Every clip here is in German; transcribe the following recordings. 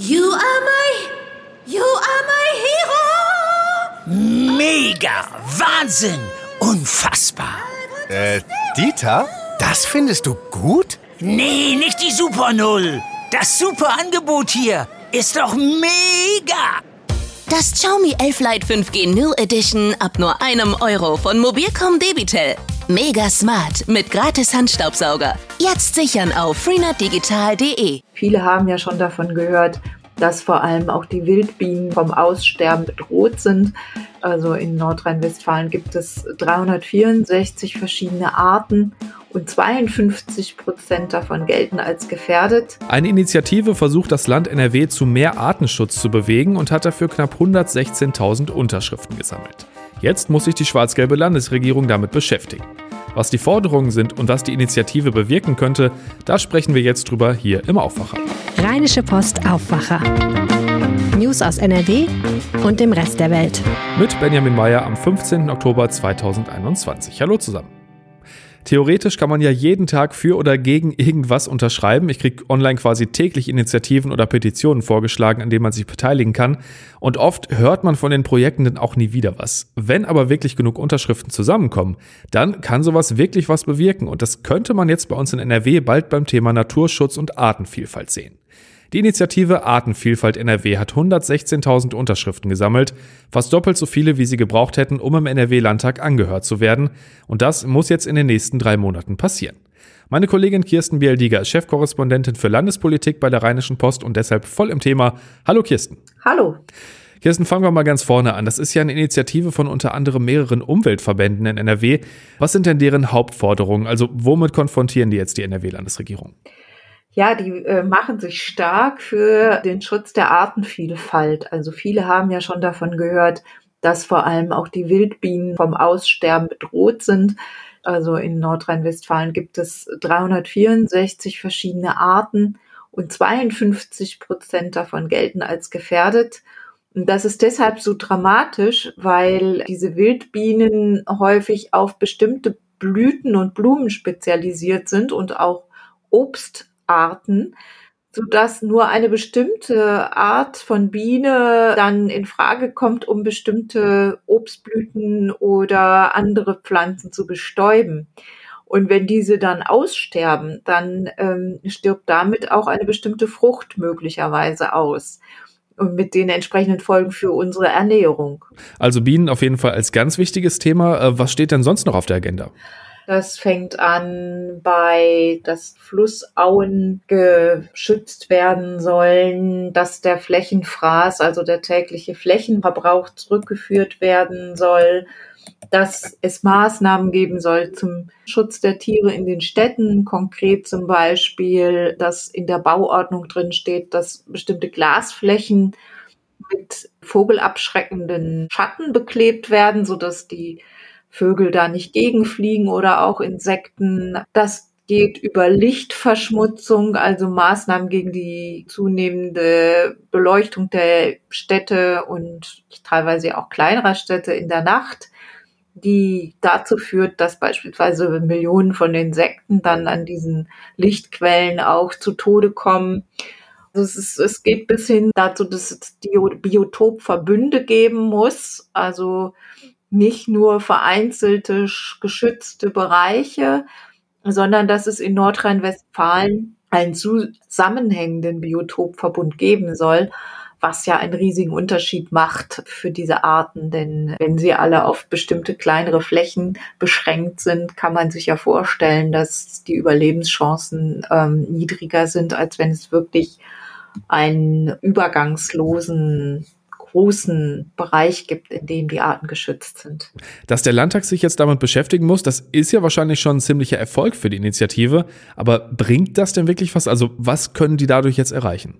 You are my, you are my hero. Mega, Wahnsinn, unfassbar. Äh, Dieter? Das findest du gut? Nee, nicht die Super Null. Das super Angebot hier ist doch mega. Das Xiaomi 11 Lite 5G New Edition ab nur einem Euro von Mobilcom Debitel. Mega smart mit gratis Handstaubsauger. Jetzt sichern auf freenetdigital.de. Viele haben ja schon davon gehört, dass vor allem auch die Wildbienen vom Aussterben bedroht sind. Also in Nordrhein-Westfalen gibt es 364 verschiedene Arten und 52 Prozent davon gelten als gefährdet. Eine Initiative versucht das Land NRW zu mehr Artenschutz zu bewegen und hat dafür knapp 116.000 Unterschriften gesammelt. Jetzt muss sich die schwarz-gelbe Landesregierung damit beschäftigen. Was die Forderungen sind und was die Initiative bewirken könnte, da sprechen wir jetzt drüber hier im Aufwacher. Rheinische Post Aufwacher. News aus NRW und dem Rest der Welt. Mit Benjamin Meyer am 15. Oktober 2021. Hallo zusammen. Theoretisch kann man ja jeden Tag für oder gegen irgendwas unterschreiben. Ich kriege online quasi täglich Initiativen oder Petitionen vorgeschlagen, an denen man sich beteiligen kann. Und oft hört man von den Projekten dann auch nie wieder was. Wenn aber wirklich genug Unterschriften zusammenkommen, dann kann sowas wirklich was bewirken. Und das könnte man jetzt bei uns in NRW bald beim Thema Naturschutz und Artenvielfalt sehen. Die Initiative Artenvielfalt NRW hat 116.000 Unterschriften gesammelt, fast doppelt so viele, wie sie gebraucht hätten, um im NRW-Landtag angehört zu werden. Und das muss jetzt in den nächsten drei Monaten passieren. Meine Kollegin Kirsten Bialdiger ist Chefkorrespondentin für Landespolitik bei der Rheinischen Post und deshalb voll im Thema. Hallo Kirsten. Hallo. Kirsten, fangen wir mal ganz vorne an. Das ist ja eine Initiative von unter anderem mehreren Umweltverbänden in NRW. Was sind denn deren Hauptforderungen? Also womit konfrontieren die jetzt die NRW-Landesregierung? Ja, die äh, machen sich stark für den Schutz der Artenvielfalt. Also viele haben ja schon davon gehört, dass vor allem auch die Wildbienen vom Aussterben bedroht sind. Also in Nordrhein-Westfalen gibt es 364 verschiedene Arten und 52 Prozent davon gelten als gefährdet. Und das ist deshalb so dramatisch, weil diese Wildbienen häufig auf bestimmte Blüten und Blumen spezialisiert sind und auch Obst Arten, sodass nur eine bestimmte Art von Biene dann in Frage kommt, um bestimmte Obstblüten oder andere Pflanzen zu bestäuben. Und wenn diese dann aussterben, dann ähm, stirbt damit auch eine bestimmte Frucht möglicherweise aus und mit den entsprechenden Folgen für unsere Ernährung. Also Bienen auf jeden Fall als ganz wichtiges Thema. Äh, was steht denn sonst noch auf der Agenda? Das fängt an bei, dass Flussauen geschützt werden sollen, dass der Flächenfraß, also der tägliche Flächenverbrauch zurückgeführt werden soll, dass es Maßnahmen geben soll zum Schutz der Tiere in den Städten, konkret zum Beispiel, dass in der Bauordnung drin steht, dass bestimmte Glasflächen mit vogelabschreckenden Schatten beklebt werden, sodass die Vögel da nicht gegenfliegen oder auch Insekten. Das geht über Lichtverschmutzung, also Maßnahmen gegen die zunehmende Beleuchtung der Städte und teilweise auch kleinerer Städte in der Nacht, die dazu führt, dass beispielsweise Millionen von Insekten dann an diesen Lichtquellen auch zu Tode kommen. Also es, ist, es geht bis hin dazu, dass es Biotopverbünde geben muss, also nicht nur vereinzelte geschützte Bereiche, sondern dass es in Nordrhein-Westfalen einen zusammenhängenden Biotopverbund geben soll, was ja einen riesigen Unterschied macht für diese Arten. Denn wenn sie alle auf bestimmte kleinere Flächen beschränkt sind, kann man sich ja vorstellen, dass die Überlebenschancen ähm, niedriger sind, als wenn es wirklich einen übergangslosen großen Bereich gibt, in dem die Arten geschützt sind. Dass der Landtag sich jetzt damit beschäftigen muss, das ist ja wahrscheinlich schon ein ziemlicher Erfolg für die Initiative. Aber bringt das denn wirklich was? Also was können die dadurch jetzt erreichen?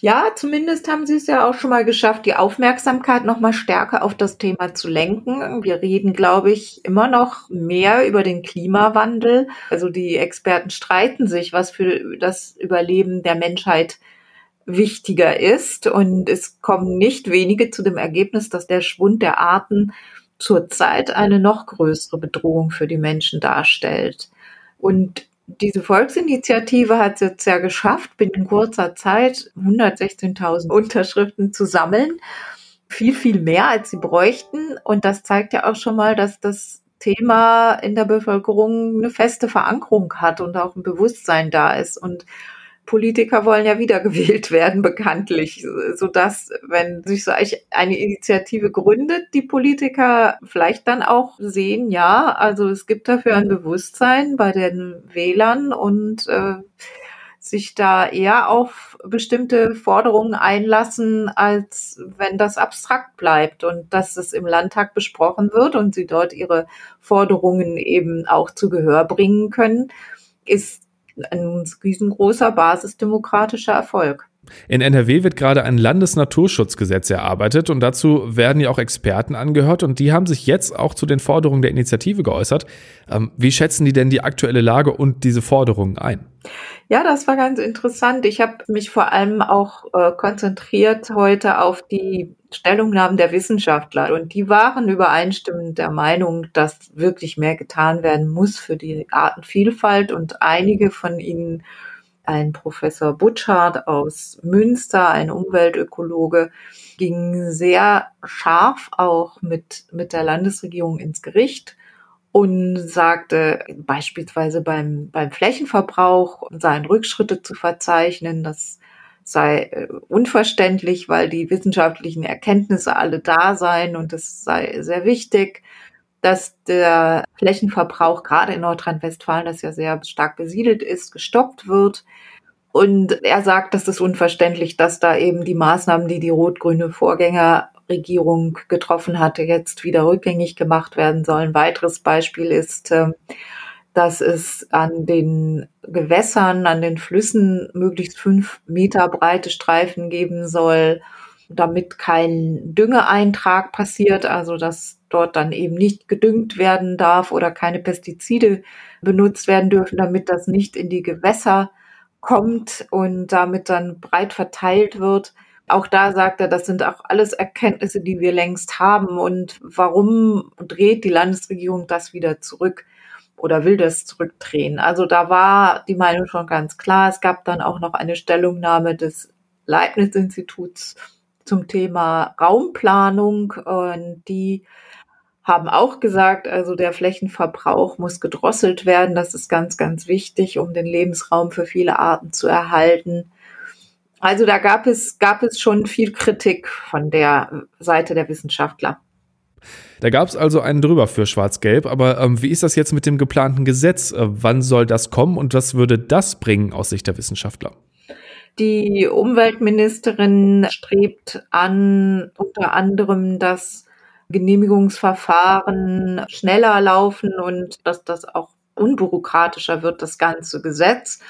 Ja, zumindest haben sie es ja auch schon mal geschafft, die Aufmerksamkeit noch mal stärker auf das Thema zu lenken. Wir reden, glaube ich, immer noch mehr über den Klimawandel. Also die Experten streiten sich, was für das Überleben der Menschheit wichtiger ist. Und es kommen nicht wenige zu dem Ergebnis, dass der Schwund der Arten zurzeit eine noch größere Bedrohung für die Menschen darstellt. Und diese Volksinitiative hat es jetzt ja geschafft, binnen kurzer Zeit 116.000 Unterschriften zu sammeln. Viel, viel mehr, als sie bräuchten. Und das zeigt ja auch schon mal, dass das Thema in der Bevölkerung eine feste Verankerung hat und auch ein Bewusstsein da ist. Und Politiker wollen ja wiedergewählt werden, bekanntlich, sodass, wenn sich so eine Initiative gründet, die Politiker vielleicht dann auch sehen, ja, also es gibt dafür ein Bewusstsein bei den Wählern und äh, sich da eher auf bestimmte Forderungen einlassen, als wenn das abstrakt bleibt und dass es im Landtag besprochen wird und sie dort ihre Forderungen eben auch zu Gehör bringen können, ist ein riesengroßer basisdemokratischer Erfolg. In NRW wird gerade ein Landesnaturschutzgesetz erarbeitet und dazu werden ja auch Experten angehört und die haben sich jetzt auch zu den Forderungen der Initiative geäußert. Ähm, wie schätzen die denn die aktuelle Lage und diese Forderungen ein? Ja, das war ganz interessant. Ich habe mich vor allem auch äh, konzentriert heute auf die Stellungnahmen der Wissenschaftler und die waren übereinstimmend der Meinung, dass wirklich mehr getan werden muss für die Artenvielfalt und einige von ihnen ein Professor Butschardt aus Münster, ein Umweltökologe, ging sehr scharf auch mit, mit der Landesregierung ins Gericht und sagte beispielsweise beim, beim Flächenverbrauch seien Rückschritte zu verzeichnen. Das sei äh, unverständlich, weil die wissenschaftlichen Erkenntnisse alle da seien und es sei sehr wichtig, dass der Flächenverbrauch gerade in Nordrhein-Westfalen, das ja sehr stark besiedelt ist, gestoppt wird. Und er sagt, das ist unverständlich, dass da eben die Maßnahmen, die die rot-grüne Vorgängerregierung getroffen hatte, jetzt wieder rückgängig gemacht werden sollen. Weiteres Beispiel ist, ähm, dass es an den Gewässern, an den Flüssen möglichst fünf Meter breite Streifen geben soll, damit kein Düngeeintrag passiert, also dass dort dann eben nicht gedüngt werden darf oder keine Pestizide benutzt werden dürfen, damit das nicht in die Gewässer kommt und damit dann breit verteilt wird. Auch da sagt er, das sind auch alles Erkenntnisse, die wir längst haben. Und warum dreht die Landesregierung das wieder zurück oder will das zurückdrehen? Also da war die Meinung schon ganz klar. Es gab dann auch noch eine Stellungnahme des Leibniz-Instituts zum Thema Raumplanung, und die haben auch gesagt, also der Flächenverbrauch muss gedrosselt werden. Das ist ganz, ganz wichtig, um den Lebensraum für viele Arten zu erhalten. Also da gab es, gab es schon viel Kritik von der Seite der Wissenschaftler. Da gab es also einen drüber für Schwarz-Gelb, aber ähm, wie ist das jetzt mit dem geplanten Gesetz? Äh, wann soll das kommen und was würde das bringen aus Sicht der Wissenschaftler? Die Umweltministerin strebt an, unter anderem, dass Genehmigungsverfahren schneller laufen und dass das auch unbürokratischer wird, das ganze Gesetz.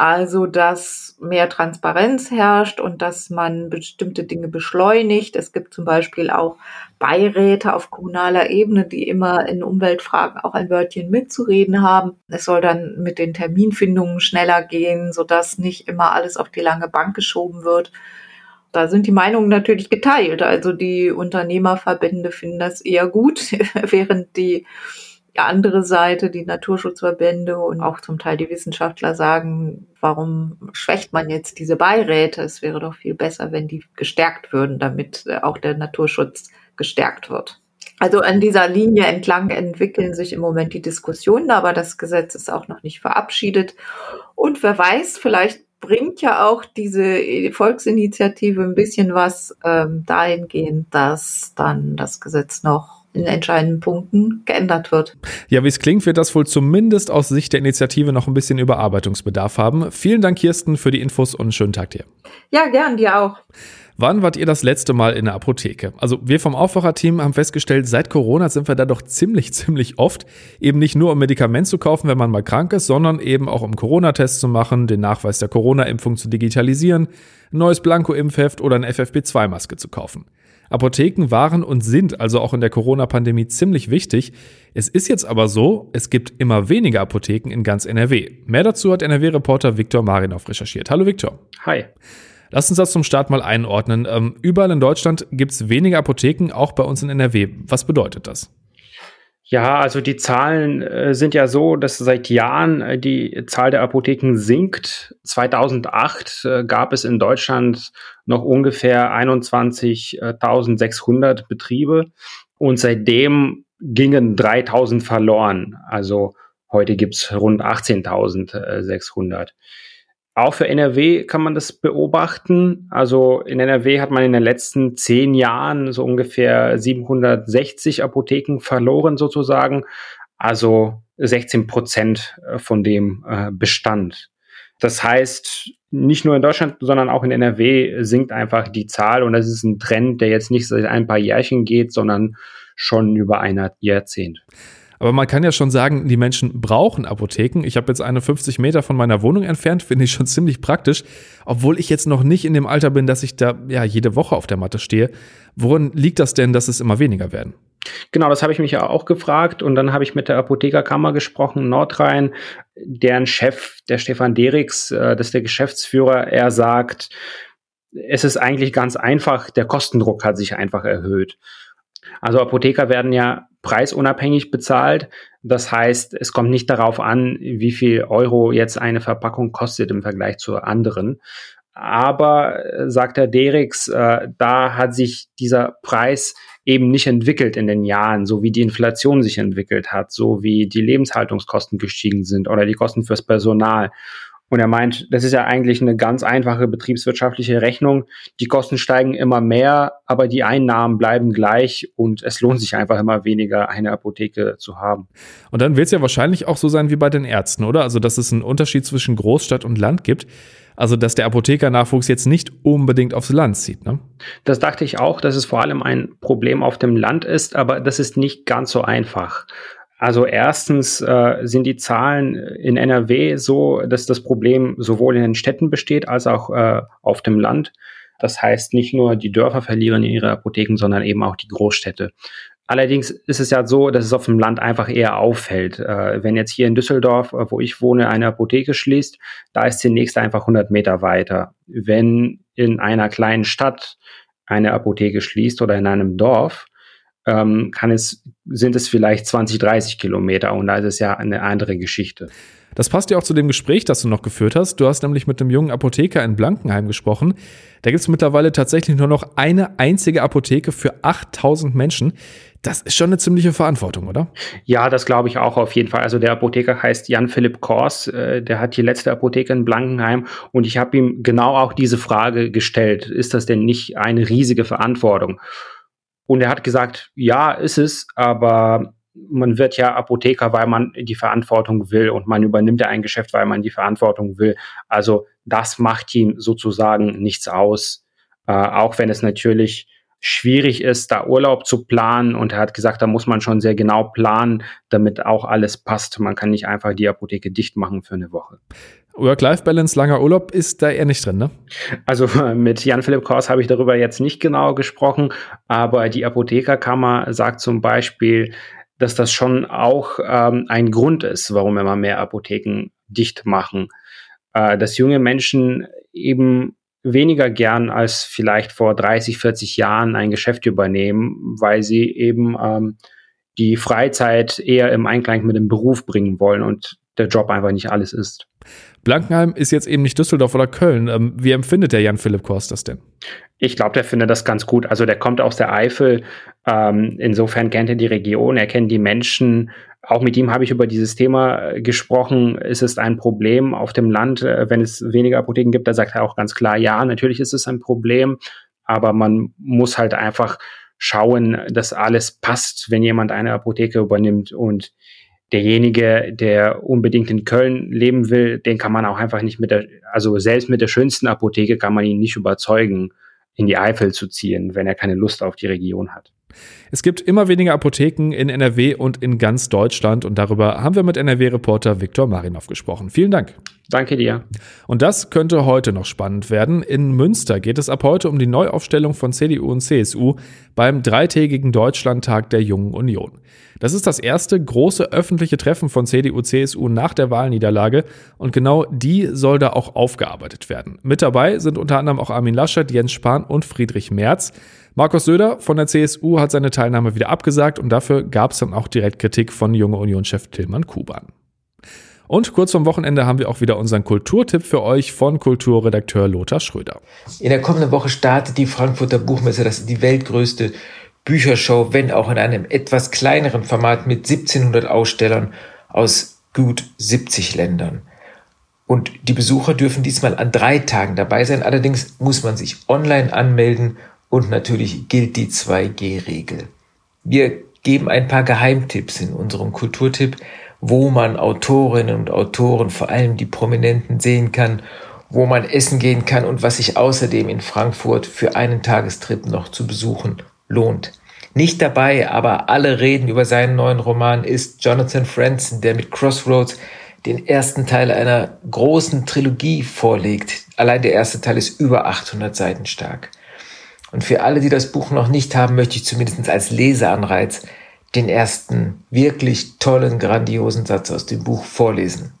Also, dass mehr Transparenz herrscht und dass man bestimmte Dinge beschleunigt. Es gibt zum Beispiel auch Beiräte auf kommunaler Ebene, die immer in Umweltfragen auch ein Wörtchen mitzureden haben. Es soll dann mit den Terminfindungen schneller gehen, sodass nicht immer alles auf die lange Bank geschoben wird. Da sind die Meinungen natürlich geteilt. Also die Unternehmerverbände finden das eher gut, während die andere Seite, die Naturschutzverbände und auch zum Teil die Wissenschaftler sagen, warum schwächt man jetzt diese Beiräte? Es wäre doch viel besser, wenn die gestärkt würden, damit äh, auch der Naturschutz gestärkt wird. Also an dieser Linie entlang entwickeln sich im Moment die Diskussionen, aber das Gesetz ist auch noch nicht verabschiedet. Und wer weiß, vielleicht bringt ja auch diese Volksinitiative ein bisschen was ähm, dahingehend, dass dann das Gesetz noch in entscheidenden Punkten geändert wird. Ja, wie es klingt, wird das wohl zumindest aus Sicht der Initiative noch ein bisschen Überarbeitungsbedarf haben. Vielen Dank, Kirsten, für die Infos und einen schönen Tag dir. Ja, gern, dir auch. Wann wart ihr das letzte Mal in der Apotheke? Also wir vom Aufwacherteam haben festgestellt, seit Corona sind wir da doch ziemlich, ziemlich oft. Eben nicht nur um Medikament zu kaufen, wenn man mal krank ist, sondern eben auch um Corona-Tests zu machen, den Nachweis der Corona-Impfung zu digitalisieren, ein neues Blanko-Impfheft oder eine FFP2-Maske zu kaufen. Apotheken waren und sind also auch in der Corona-Pandemie ziemlich wichtig. Es ist jetzt aber so, es gibt immer weniger Apotheken in ganz NRW. Mehr dazu hat NRW-Reporter Viktor Marinov recherchiert. Hallo Viktor. Hi. Lass uns das zum Start mal einordnen. Ähm, überall in Deutschland gibt es weniger Apotheken, auch bei uns in NRW. Was bedeutet das? Ja, also die Zahlen äh, sind ja so, dass seit Jahren äh, die Zahl der Apotheken sinkt. 2008 äh, gab es in Deutschland noch ungefähr 21.600 Betriebe und seitdem gingen 3000 verloren. Also heute gibt's rund 18.600. Auch für NRW kann man das beobachten. Also in NRW hat man in den letzten zehn Jahren so ungefähr 760 Apotheken verloren sozusagen. Also 16 Prozent äh, von dem äh, Bestand. Das heißt, nicht nur in Deutschland, sondern auch in NRW sinkt einfach die Zahl und das ist ein Trend, der jetzt nicht seit ein paar Jährchen geht, sondern schon über ein Jahrzehnt. Aber man kann ja schon sagen, die Menschen brauchen Apotheken. Ich habe jetzt eine 50 Meter von meiner Wohnung entfernt, finde ich schon ziemlich praktisch, obwohl ich jetzt noch nicht in dem Alter bin, dass ich da ja jede Woche auf der Matte stehe. Woran liegt das denn, dass es immer weniger werden? Genau, das habe ich mich ja auch gefragt und dann habe ich mit der Apothekerkammer gesprochen, Nordrhein, deren Chef, der Stefan Derix, äh, das ist der Geschäftsführer, er sagt, es ist eigentlich ganz einfach, der Kostendruck hat sich einfach erhöht. Also Apotheker werden ja preisunabhängig bezahlt. Das heißt, es kommt nicht darauf an, wie viel Euro jetzt eine Verpackung kostet im Vergleich zu anderen. Aber, äh, sagt Herr Derix, äh, da hat sich dieser Preis eben nicht entwickelt in den Jahren, so wie die Inflation sich entwickelt hat, so wie die Lebenshaltungskosten gestiegen sind oder die Kosten fürs Personal. Und er meint, das ist ja eigentlich eine ganz einfache betriebswirtschaftliche Rechnung. Die Kosten steigen immer mehr, aber die Einnahmen bleiben gleich und es lohnt sich einfach immer weniger, eine Apotheke zu haben. Und dann wird es ja wahrscheinlich auch so sein wie bei den Ärzten, oder? Also, dass es einen Unterschied zwischen Großstadt und Land gibt. Also, dass der Apothekernachwuchs jetzt nicht unbedingt aufs Land zieht, ne? Das dachte ich auch, dass es vor allem ein Problem auf dem Land ist, aber das ist nicht ganz so einfach. Also erstens äh, sind die Zahlen in NRW so, dass das Problem sowohl in den Städten besteht als auch äh, auf dem Land. Das heißt, nicht nur die Dörfer verlieren ihre Apotheken, sondern eben auch die Großstädte. Allerdings ist es ja so, dass es auf dem Land einfach eher auffällt. Äh, wenn jetzt hier in Düsseldorf, äh, wo ich wohne, eine Apotheke schließt, da ist die nächste einfach 100 Meter weiter. Wenn in einer kleinen Stadt eine Apotheke schließt oder in einem Dorf, ähm, kann es, sind es vielleicht 20, 30 Kilometer und da ist es ja eine andere Geschichte. Das passt ja auch zu dem Gespräch, das du noch geführt hast. Du hast nämlich mit einem jungen Apotheker in Blankenheim gesprochen. Da gibt es mittlerweile tatsächlich nur noch eine einzige Apotheke für 8000 Menschen. Das ist schon eine ziemliche Verantwortung, oder? Ja, das glaube ich auch auf jeden Fall. Also der Apotheker heißt Jan-Philipp Kors, äh, der hat die letzte Apotheke in Blankenheim und ich habe ihm genau auch diese Frage gestellt. Ist das denn nicht eine riesige Verantwortung? Und er hat gesagt, ja, ist es, aber man wird ja Apotheker, weil man die Verantwortung will und man übernimmt ja ein Geschäft, weil man die Verantwortung will. Also das macht ihm sozusagen nichts aus, äh, auch wenn es natürlich schwierig ist, da Urlaub zu planen. Und er hat gesagt, da muss man schon sehr genau planen, damit auch alles passt. Man kann nicht einfach die Apotheke dicht machen für eine Woche. Work-Life-Balance, langer Urlaub ist da eher nicht drin, ne? Also mit Jan-Philipp Kors habe ich darüber jetzt nicht genau gesprochen, aber die Apothekerkammer sagt zum Beispiel, dass das schon auch ähm, ein Grund ist, warum immer mehr Apotheken dicht machen. Äh, dass junge Menschen eben weniger gern als vielleicht vor 30, 40 Jahren ein Geschäft übernehmen, weil sie eben ähm, die Freizeit eher im Einklang mit dem Beruf bringen wollen und der Job einfach nicht alles ist. Blankenheim ist jetzt eben nicht Düsseldorf oder Köln. Ähm, wie empfindet der Jan-Philipp Kors das denn? Ich glaube, der findet das ganz gut. Also der kommt aus der Eifel. Ähm, insofern kennt er die Region, er kennt die Menschen. Auch mit ihm habe ich über dieses Thema äh, gesprochen. Ist es ein Problem auf dem Land, äh, wenn es weniger Apotheken gibt? Da sagt er auch ganz klar, ja, natürlich ist es ein Problem, aber man muss halt einfach schauen, dass alles passt, wenn jemand eine Apotheke übernimmt. Und derjenige, der unbedingt in Köln leben will, den kann man auch einfach nicht mit der, also selbst mit der schönsten Apotheke kann man ihn nicht überzeugen, in die Eifel zu ziehen, wenn er keine Lust auf die Region hat. Es gibt immer weniger Apotheken in NRW und in ganz Deutschland und darüber haben wir mit NRW-Reporter Viktor Marinov gesprochen. Vielen Dank. Danke dir. Und das könnte heute noch spannend werden. In Münster geht es ab heute um die Neuaufstellung von CDU und CSU beim dreitägigen Deutschlandtag der Jungen Union. Das ist das erste große öffentliche Treffen von CDU-CSU nach der Wahlniederlage und genau die soll da auch aufgearbeitet werden. Mit dabei sind unter anderem auch Armin Laschet, Jens Spahn und Friedrich Merz. Markus Söder von der CSU hat seine Teilnahme wieder abgesagt und dafür gab es dann auch direkt Kritik von Junge Union-Chef Tillmann Kuban. Und kurz vom Wochenende haben wir auch wieder unseren Kulturtipp für euch von Kulturredakteur Lothar Schröder. In der kommenden Woche startet die Frankfurter Buchmesse, das ist die weltgrößte Büchershow, wenn auch in einem etwas kleineren Format mit 1700 Ausstellern aus gut 70 Ländern. Und die Besucher dürfen diesmal an drei Tagen dabei sein. Allerdings muss man sich online anmelden und natürlich gilt die 2G-Regel. Wir geben ein paar Geheimtipps in unserem Kulturtipp, wo man Autorinnen und Autoren, vor allem die Prominenten, sehen kann, wo man essen gehen kann und was sich außerdem in Frankfurt für einen Tagestrip noch zu besuchen lohnt. Nicht dabei, aber alle reden über seinen neuen Roman ist Jonathan Franzen, der mit Crossroads den ersten Teil einer großen Trilogie vorlegt. Allein der erste Teil ist über 800 Seiten stark. Und für alle, die das Buch noch nicht haben, möchte ich zumindest als Leseanreiz den ersten wirklich tollen, grandiosen Satz aus dem Buch vorlesen.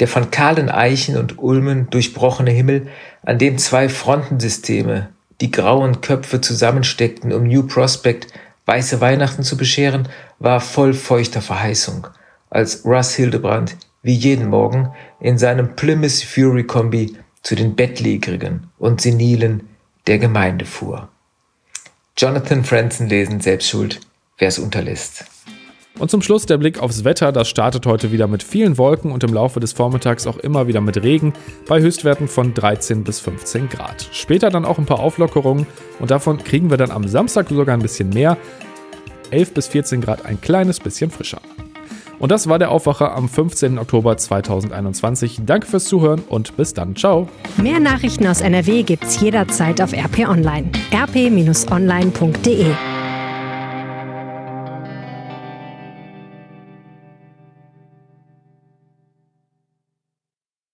Der von kahlen Eichen und Ulmen durchbrochene Himmel, an dem zwei Frontensysteme die grauen Köpfe zusammensteckten, um New Prospect weiße Weihnachten zu bescheren, war voll feuchter Verheißung, als Russ Hildebrand wie jeden Morgen in seinem Plymouth Fury Kombi zu den Bettlägerigen und Senilen der Gemeinde fuhr. Jonathan Franzen lesen, selbst schuld, wer es unterlässt. Und zum Schluss der Blick aufs Wetter. Das startet heute wieder mit vielen Wolken und im Laufe des Vormittags auch immer wieder mit Regen bei Höchstwerten von 13 bis 15 Grad. Später dann auch ein paar Auflockerungen und davon kriegen wir dann am Samstag sogar ein bisschen mehr. 11 bis 14 Grad ein kleines bisschen frischer. Und das war der Aufwacher am 15. Oktober 2021. Danke fürs Zuhören und bis dann. Ciao. Mehr Nachrichten aus NRW gibt's jederzeit auf RP Online. rp-online.de